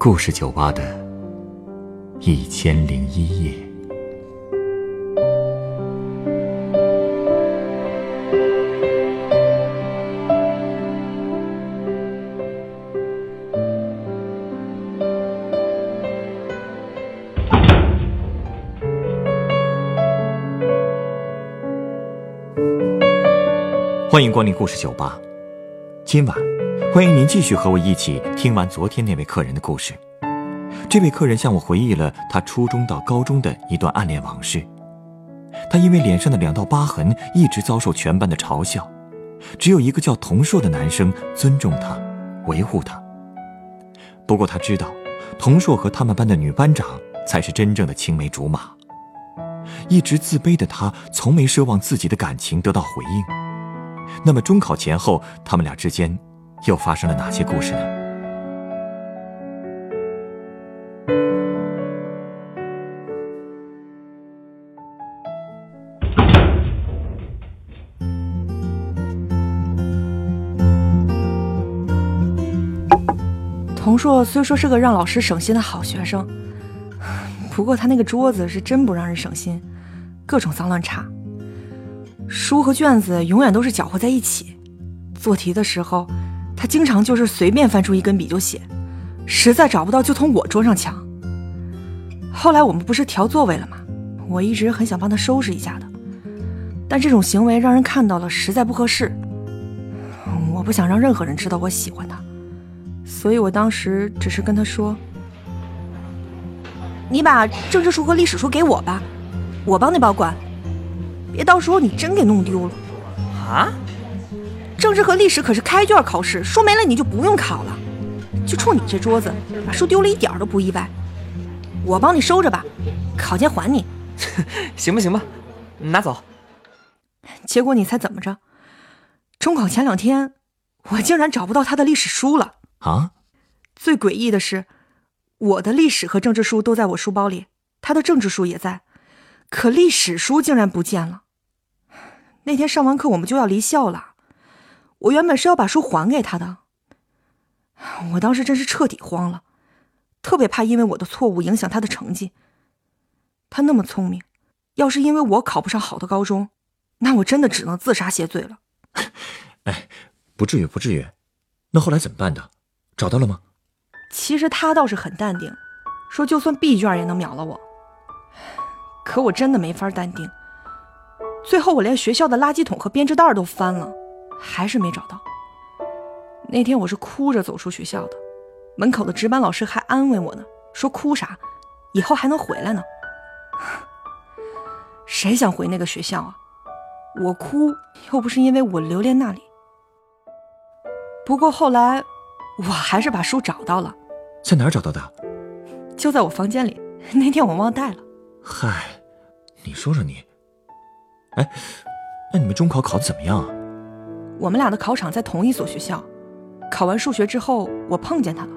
故事酒吧的一千零一夜。欢迎光临故事酒吧。今晚，欢迎您继续和我一起听完昨天那位客人的故事。这位客人向我回忆了他初中到高中的一段暗恋往事。他因为脸上的两道疤痕，一直遭受全班的嘲笑。只有一个叫童硕的男生尊重他，维护他。不过他知道，童硕和他们班的女班长才是真正的青梅竹马。一直自卑的他，从没奢望自己的感情得到回应。那么中考前后，他们俩之间又发生了哪些故事呢？童硕虽说是个让老师省心的好学生，不过他那个桌子是真不让人省心，各种脏乱差。书和卷子永远都是搅和在一起，做题的时候，他经常就是随便翻出一根笔就写，实在找不到就从我桌上抢。后来我们不是调座位了吗？我一直很想帮他收拾一下的，但这种行为让人看到了实在不合适。我不想让任何人知道我喜欢他，所以我当时只是跟他说：“你把政治书和历史书给我吧，我帮你保管。”别到时候你真给弄丢了，啊！政治和历史可是开卷考试，书没了你就不用考了。就冲你这桌子，把书丢了一点都不意外。我帮你收着吧，考前还你。行吧行吧，拿走。结果你猜怎么着？中考前两天，我竟然找不到他的历史书了啊！最诡异的是，我的历史和政治书都在我书包里，他的政治书也在，可历史书竟然不见了。那天上完课，我们就要离校了。我原本是要把书还给他的。我当时真是彻底慌了，特别怕因为我的错误影响他的成绩。他那么聪明，要是因为我考不上好的高中，那我真的只能自杀谢罪了。哎，不至于，不至于。那后来怎么办的？找到了吗？其实他倒是很淡定，说就算 B 卷也能秒了我。可我真的没法淡定。最后，我连学校的垃圾桶和编织袋都翻了，还是没找到。那天我是哭着走出学校的，门口的值班老师还安慰我呢，说哭啥，以后还能回来呢。谁想回那个学校啊？我哭又不是因为我留恋那里。不过后来，我还是把书找到了。在哪儿找到的？就在我房间里。那天我忘带了。嗨，你说说你。哎，那你们中考考的怎么样啊？我们俩的考场在同一所学校，考完数学之后，我碰见他了。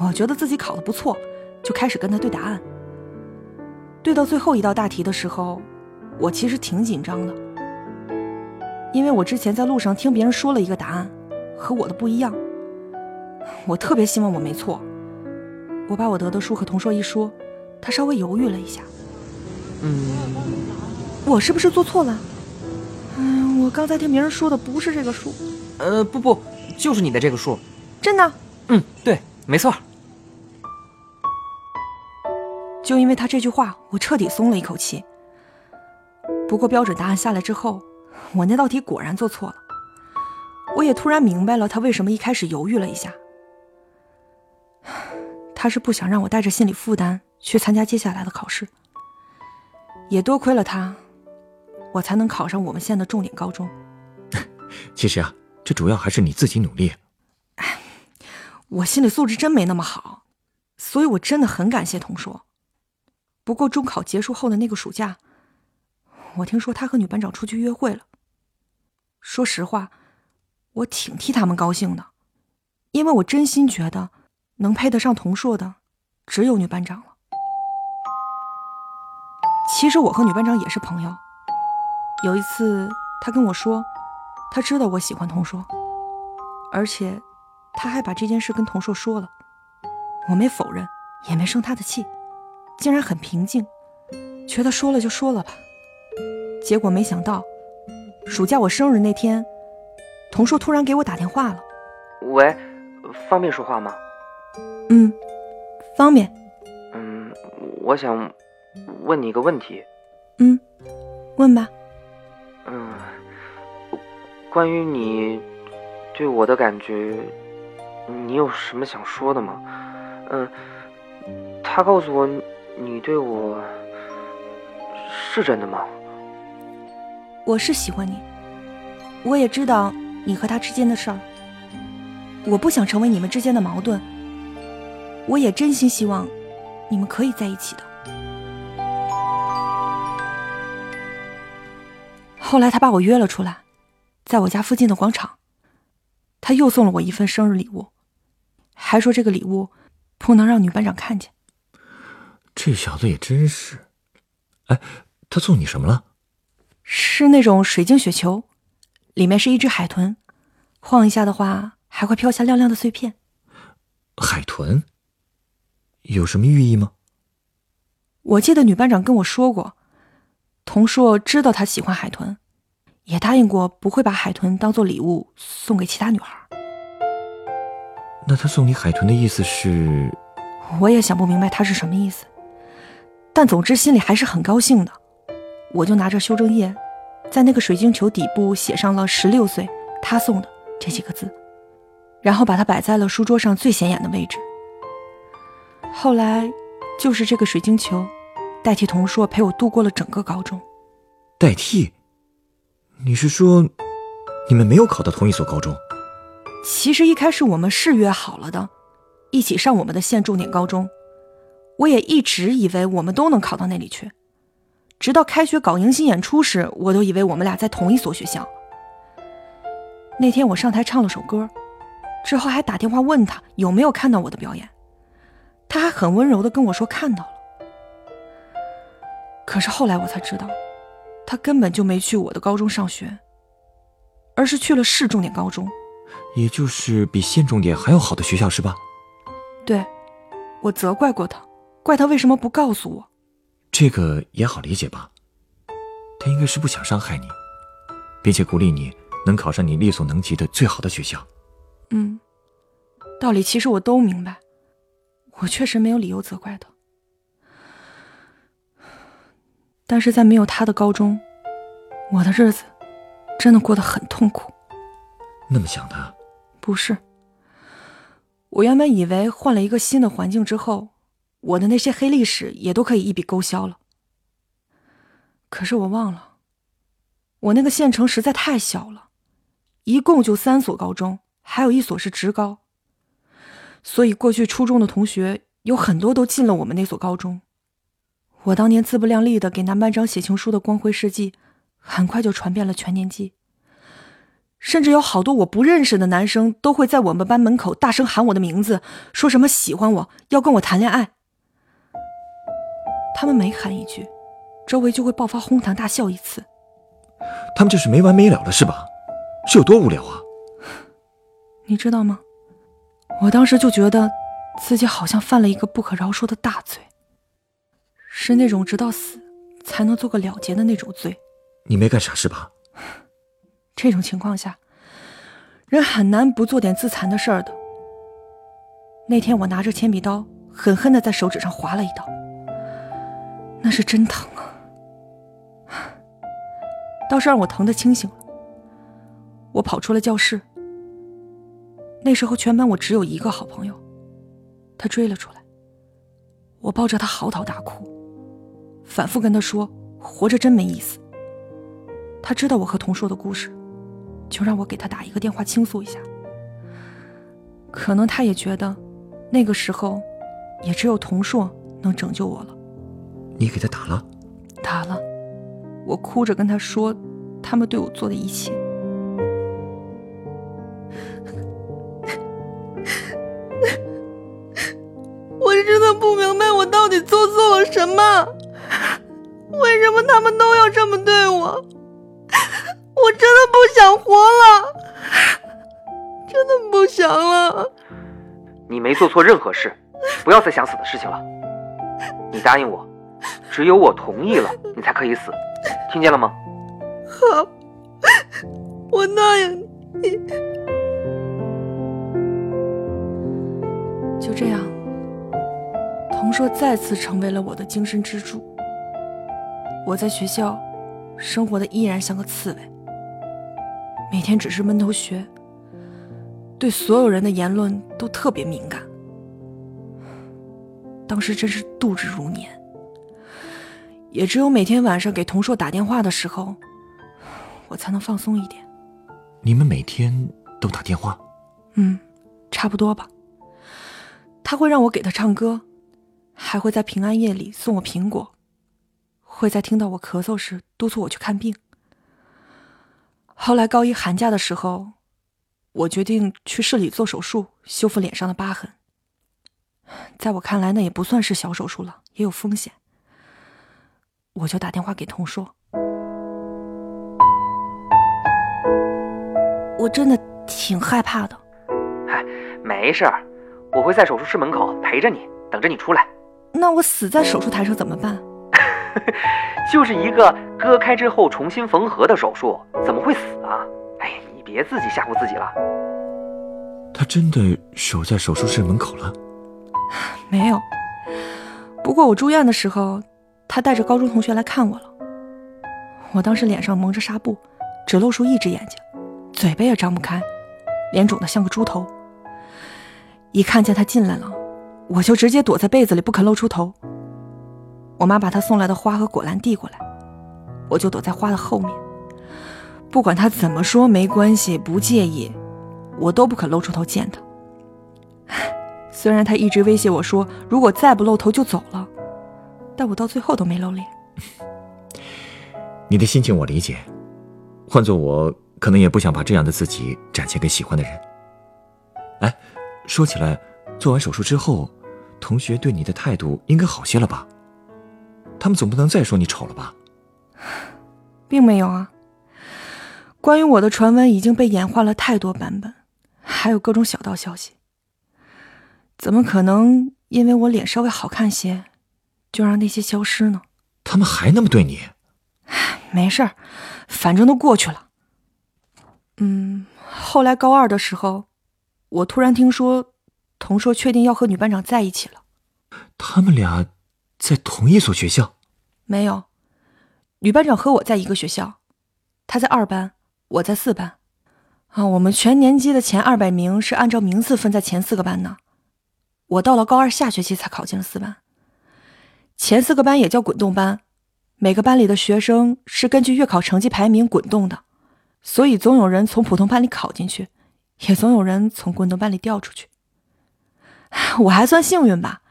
我觉得自己考的不错，就开始跟他对答案。对到最后一道大题的时候，我其实挺紧张的，因为我之前在路上听别人说了一个答案，和我的不一样。我特别希望我没错。我把我得的书和同桌一说，他稍微犹豫了一下。嗯。我是不是做错了？嗯，我刚才听别人说的不是这个数。呃，不不，就是你的这个数。真的？嗯，对，没错。就因为他这句话，我彻底松了一口气。不过标准答案下来之后，我那道题果然做错了。我也突然明白了他为什么一开始犹豫了一下。他是不想让我带着心理负担去参加接下来的考试。也多亏了他。我才能考上我们县的重点高中。其实啊，这主要还是你自己努力。哎，我心理素质真没那么好，所以我真的很感谢童硕。不过中考结束后的那个暑假，我听说他和女班长出去约会了。说实话，我挺替他们高兴的，因为我真心觉得能配得上童硕的，只有女班长了。其实我和女班长也是朋友。有一次，他跟我说，他知道我喜欢童硕，而且他还把这件事跟童硕说了。我没否认，也没生他的气，竟然很平静，觉得说了就说了吧。结果没想到，暑假我生日那天，童硕突然给我打电话了。喂，方便说话吗？嗯，方便。嗯，我想问你一个问题。嗯，问吧。关于你对我的感觉，你有什么想说的吗？嗯，他告诉我你对我是真的吗？我是喜欢你，我也知道你和他之间的事儿。我不想成为你们之间的矛盾，我也真心希望你们可以在一起的。后来他把我约了出来，在我家附近的广场，他又送了我一份生日礼物，还说这个礼物不能让女班长看见。这小子也真是，哎，他送你什么了？是那种水晶雪球，里面是一只海豚，晃一下的话还会飘下亮亮的碎片。海豚有什么寓意吗？我记得女班长跟我说过，童硕知道他喜欢海豚。也答应过不会把海豚当做礼物送给其他女孩。那他送你海豚的意思是？我也想不明白他是什么意思，但总之心里还是很高兴的。我就拿着修正液，在那个水晶球底部写上了“十六岁，他送的”这几个字，然后把它摆在了书桌上最显眼的位置。后来，就是这个水晶球，代替童硕陪我度过了整个高中。代替？你是说，你们没有考到同一所高中？其实一开始我们是约好了的，一起上我们的县重点高中。我也一直以为我们都能考到那里去，直到开学搞迎新演出时，我都以为我们俩在同一所学校。那天我上台唱了首歌，之后还打电话问他有没有看到我的表演，他还很温柔的跟我说看到了。可是后来我才知道。他根本就没去我的高中上学，而是去了市重点高中，也就是比县重点还要好的学校，是吧？对，我责怪过他，怪他为什么不告诉我。这个也好理解吧？他应该是不想伤害你，并且鼓励你能考上你力所能及的最好的学校。嗯，道理其实我都明白，我确实没有理由责怪他。但是在没有他的高中，我的日子真的过得很痛苦。那么想他？不是。我原本以为换了一个新的环境之后，我的那些黑历史也都可以一笔勾销了。可是我忘了，我那个县城实在太小了，一共就三所高中，还有一所是职高。所以过去初中的同学有很多都进了我们那所高中。我当年自不量力的给男班长写情书的光辉事迹，很快就传遍了全年级。甚至有好多我不认识的男生都会在我们班门口大声喊我的名字，说什么喜欢我，要跟我谈恋爱。他们每喊一句，周围就会爆发哄堂大笑一次。他们这是没完没了了是吧？是有多无聊啊？你知道吗？我当时就觉得自己好像犯了一个不可饶恕的大罪。是那种直到死才能做个了结的那种罪。你没干傻事吧？这种情况下，人很难不做点自残的事儿的。那天我拿着铅笔刀，狠狠的在手指上划了一刀，那是真疼啊！倒是让我疼的清醒了。我跑出了教室。那时候全班我只有一个好朋友，他追了出来，我抱着他嚎啕大哭。反复跟他说：“活着真没意思。”他知道我和童硕的故事，就让我给他打一个电话倾诉一下。可能他也觉得，那个时候，也只有童硕能拯救我了。你给他打了？打了。我哭着跟他说，他们对我做的一切。我真的不明白，我到底做错了什么。为什么他们都要这么对我？我真的不想活了，真的不想了。你没做错任何事，不要再想死的事情了。你答应我，只有我同意了，你才可以死，听见了吗？好，我答应你。就这样，童硕再次成为了我的精神支柱。我在学校生活的依然像个刺猬，每天只是闷头学，对所有人的言论都特别敏感。当时真是度日如年，也只有每天晚上给童硕打电话的时候，我才能放松一点。你们每天都打电话？嗯，差不多吧。他会让我给他唱歌，还会在平安夜里送我苹果，会在听到我咳嗽时督促我去看病。后来高一寒假的时候，我决定去市里做手术，修复脸上的疤痕。在我看来，那也不算是小手术了，也有风险。我就打电话给童硕，我真的挺害怕的。嗨，没事儿，我会在手术室门口陪着你，等着你出来。那我死在手术台上怎么办？就是一个割开之后重新缝合的手术，怎么会死啊？哎，你别自己吓唬自己了。他真的守在手术室门口了？没有。不过我住院的时候，他带着高中同学来看我了。我当时脸上蒙着纱布，只露出一只眼睛，嘴巴也张不开，脸肿得像个猪头。一看见他进来了，我就直接躲在被子里不肯露出头。我妈把他送来的花和果篮递过来，我就躲在花的后面。不管他怎么说没关系，不介意，我都不肯露出头见他。虽然他一直威胁我说，如果再不露头就走了，但我到最后都没露脸。你的心情我理解，换做我，可能也不想把这样的自己展现给喜欢的人。哎，说起来，做完手术之后，同学对你的态度应该好些了吧？他们总不能再说你丑了吧？并没有啊。关于我的传闻已经被演化了太多版本，还有各种小道消息。怎么可能因为我脸稍微好看些，就让那些消失呢？他们还那么对你？没事儿，反正都过去了。嗯，后来高二的时候，我突然听说，童硕确定要和女班长在一起了。他们俩在同一所学校？没有，女班长和我在一个学校，她在二班，我在四班。啊，我们全年级的前二百名是按照名次分在前四个班呢。我到了高二下学期才考进了四班，前四个班也叫滚动班，每个班里的学生是根据月考成绩排名滚动的，所以总有人从普通班里考进去，也总有人从滚动班里调出去。我还算幸运吧，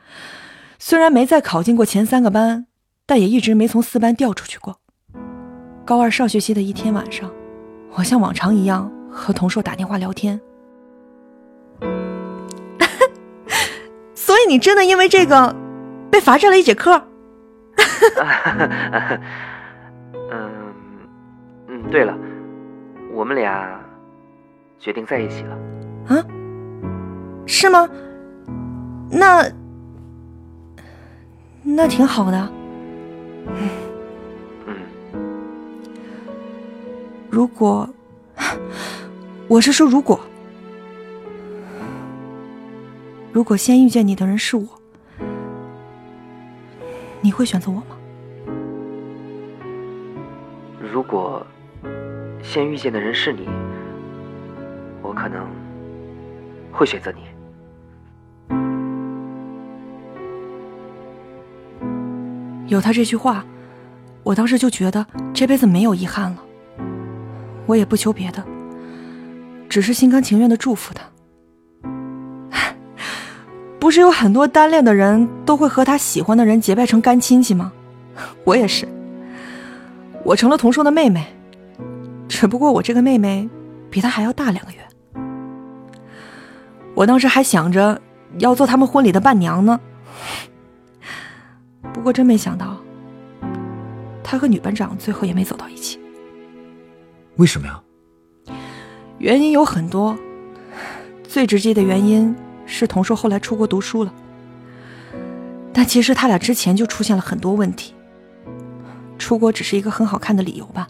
虽然没再考进过前三个班，但也一直没从四班调出去过。高二上学期的一天晚上，我像往常一样和童硕打电话聊天。所以你真的因为这个被罚站了一节课？嗯嗯，对了，我们俩决定在一起了。啊？是吗？那那挺好的。嗯。如果，我是说如果。如果先遇见你的人是我，你会选择我吗？如果先遇见的人是你，我可能会选择你。有他这句话，我当时就觉得这辈子没有遗憾了。我也不求别的，只是心甘情愿的祝福他。不是有很多单恋的人都会和他喜欢的人结拜成干亲戚吗？我也是，我成了童硕的妹妹，只不过我这个妹妹比他还要大两个月。我当时还想着要做他们婚礼的伴娘呢，不过真没想到，他和女班长最后也没走到一起。为什么呀？原因有很多，最直接的原因。是童硕后来出国读书了，但其实他俩之前就出现了很多问题。出国只是一个很好看的理由吧。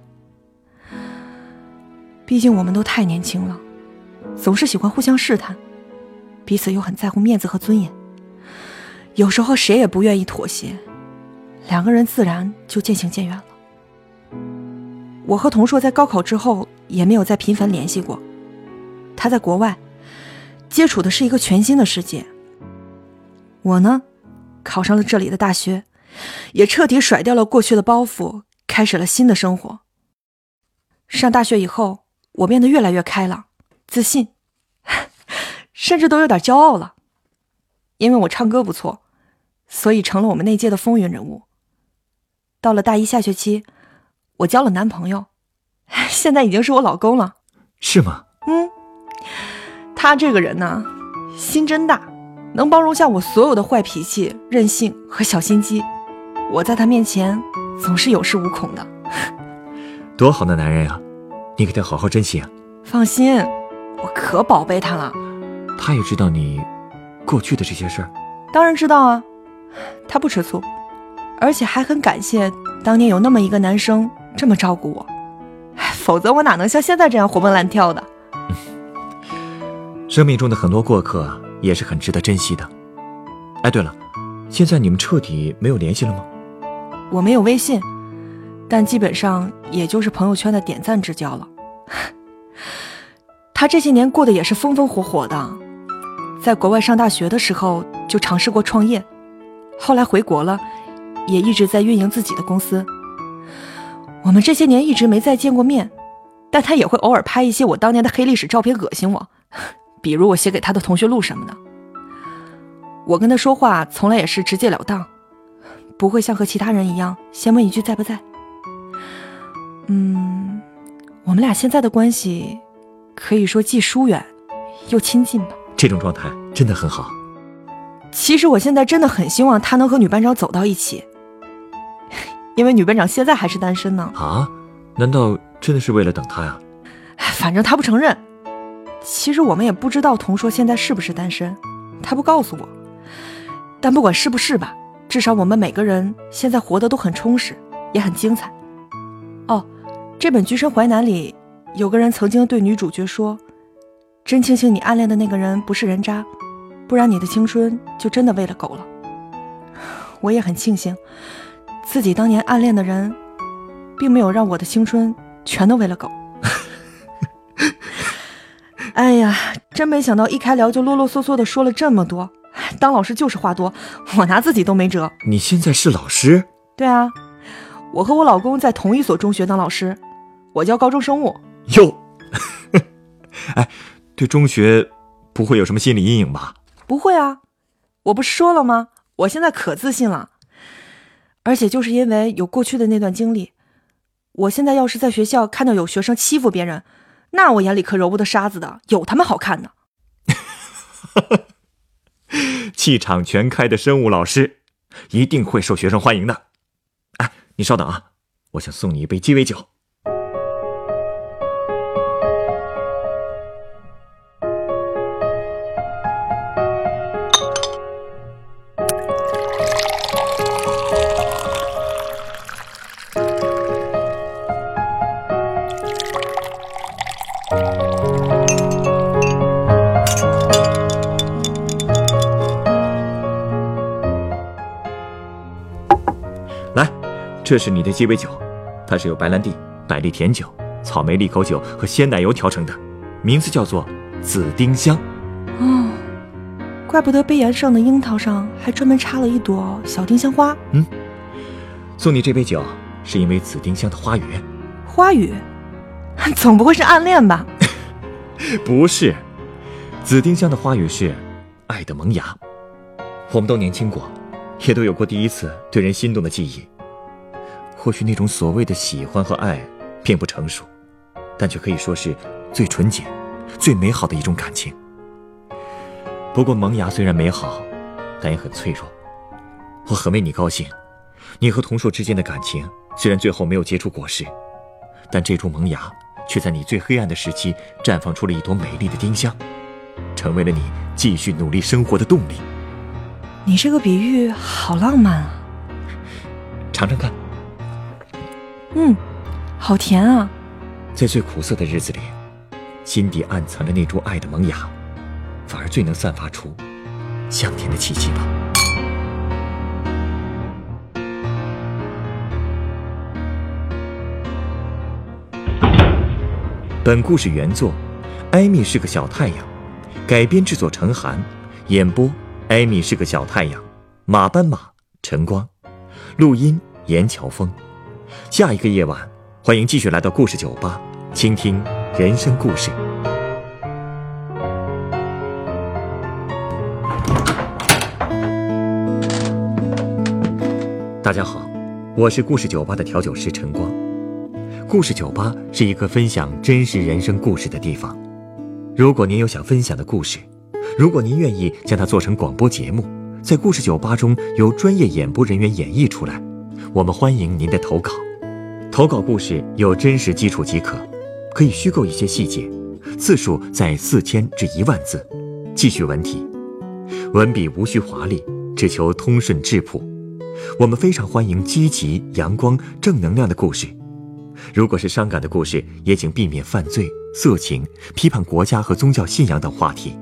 毕竟我们都太年轻了，总是喜欢互相试探，彼此又很在乎面子和尊严。有时候谁也不愿意妥协，两个人自然就渐行渐远了。我和童硕在高考之后也没有再频繁联系过。他在国外，接触的是一个全新的世界。我呢，考上了这里的大学，也彻底甩掉了过去的包袱，开始了新的生活。上大学以后，我变得越来越开朗、自信，甚至都有点骄傲了。因为我唱歌不错，所以成了我们那届的风云人物。到了大一下学期，我交了男朋友，现在已经是我老公了。是吗？嗯，他这个人呢，心真大，能包容下我所有的坏脾气、任性和小心机。我在他面前总是有恃无恐的。多好的男人呀！你可得好好珍惜啊。放心，我可宝贝他了。他也知道你。过去的这些事儿，当然知道啊。他不吃醋，而且还很感谢当年有那么一个男生这么照顾我，否则我哪能像现在这样活蹦乱跳的？生命中的很多过客也是很值得珍惜的。哎，对了，现在你们彻底没有联系了吗？我没有微信，但基本上也就是朋友圈的点赞之交了。他这些年过得也是风风火火的。在国外上大学的时候就尝试过创业，后来回国了，也一直在运营自己的公司。我们这些年一直没再见过面，但他也会偶尔拍一些我当年的黑历史照片恶心我，比如我写给他的同学录什么的。我跟他说话从来也是直截了当，不会像和其他人一样先问一句在不在。嗯，我们俩现在的关系可以说既疏远又亲近吧。这种状态真的很好。其实我现在真的很希望他能和女班长走到一起，因为女班长现在还是单身呢。啊？难道真的是为了等他呀？反正他不承认。其实我们也不知道童硕现在是不是单身，他不告诉我。但不管是不是吧，至少我们每个人现在活得都很充实，也很精彩。哦，这本《橘生淮南》里有个人曾经对女主角说。真庆幸你暗恋的那个人不是人渣，不然你的青春就真的喂了狗了。我也很庆幸，自己当年暗恋的人，并没有让我的青春全都喂了狗。哎呀，真没想到一开聊就啰啰嗦嗦的说了这么多。当老师就是话多，我拿自己都没辙。你现在是老师？对啊，我和我老公在同一所中学当老师，我教高中生物。哟，哎。对中学不会有什么心理阴影吧？不会啊，我不是说了吗？我现在可自信了，而且就是因为有过去的那段经历，我现在要是在学校看到有学生欺负别人，那我眼里可揉不得沙子的，有他们好看的。气场全开的生物老师，一定会受学生欢迎的。哎，你稍等啊，我想送你一杯鸡尾酒。这是你的鸡尾酒，它是由白兰地、百利甜酒、草莓利口酒和鲜奶油调成的，名字叫做紫丁香。哦，怪不得杯沿上的樱桃上还专门插了一朵小丁香花。嗯，送你这杯酒是因为紫丁香的花语。花语？总不会是暗恋吧？不是，紫丁香的花语是爱的萌芽。我们都年轻过，也都有过第一次对人心动的记忆。或许那种所谓的喜欢和爱，并不成熟，但却可以说是最纯洁、最美好的一种感情。不过萌芽虽然美好，但也很脆弱。我很为你高兴，你和童硕之间的感情虽然最后没有结出果实，但这株萌芽却在你最黑暗的时期绽放出了一朵美丽的丁香，成为了你继续努力生活的动力。你这个比喻好浪漫啊！尝尝看。嗯，好甜啊！在最苦涩的日子里，心底暗藏着那株爱的萌芽，反而最能散发出香甜的气息吧。本故事原作《艾米是个小太阳》，改编制作陈寒，演播《艾米是个小太阳》，马斑马晨光，录音严乔峰。下一个夜晚，欢迎继续来到故事酒吧，倾听人生故事。大家好，我是故事酒吧的调酒师陈光。故事酒吧是一个分享真实人生故事的地方。如果您有想分享的故事，如果您愿意将它做成广播节目，在故事酒吧中由专业演播人员演绎出来，我们欢迎您的投稿。投稿故事有真实基础即可，可以虚构一些细节，字数在四千至一万字，记叙文体，文笔无需华丽，只求通顺质朴。我们非常欢迎积极、阳光、正能量的故事。如果是伤感的故事，也请避免犯罪、色情、批判国家和宗教信仰等话题。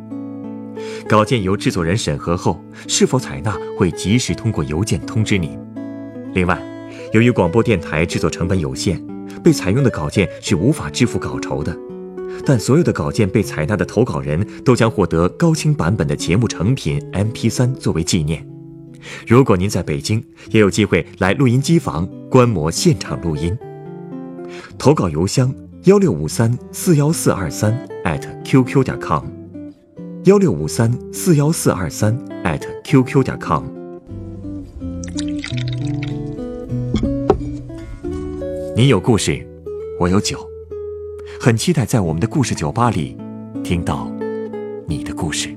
稿件由制作人审核后，是否采纳会及时通过邮件通知您。另外，由于广播电台制作成本有限，被采用的稿件是无法支付稿酬的。但所有的稿件被采纳的投稿人都将获得高清版本的节目成品 MP3 作为纪念。如果您在北京，也有机会来录音机房观摩现场录音。投稿邮箱：幺六五三四幺四二三 @QQ 点 com，幺六五三四幺四二三 @QQ 点 com。你有故事，我有酒，很期待在我们的故事酒吧里听到你的故事。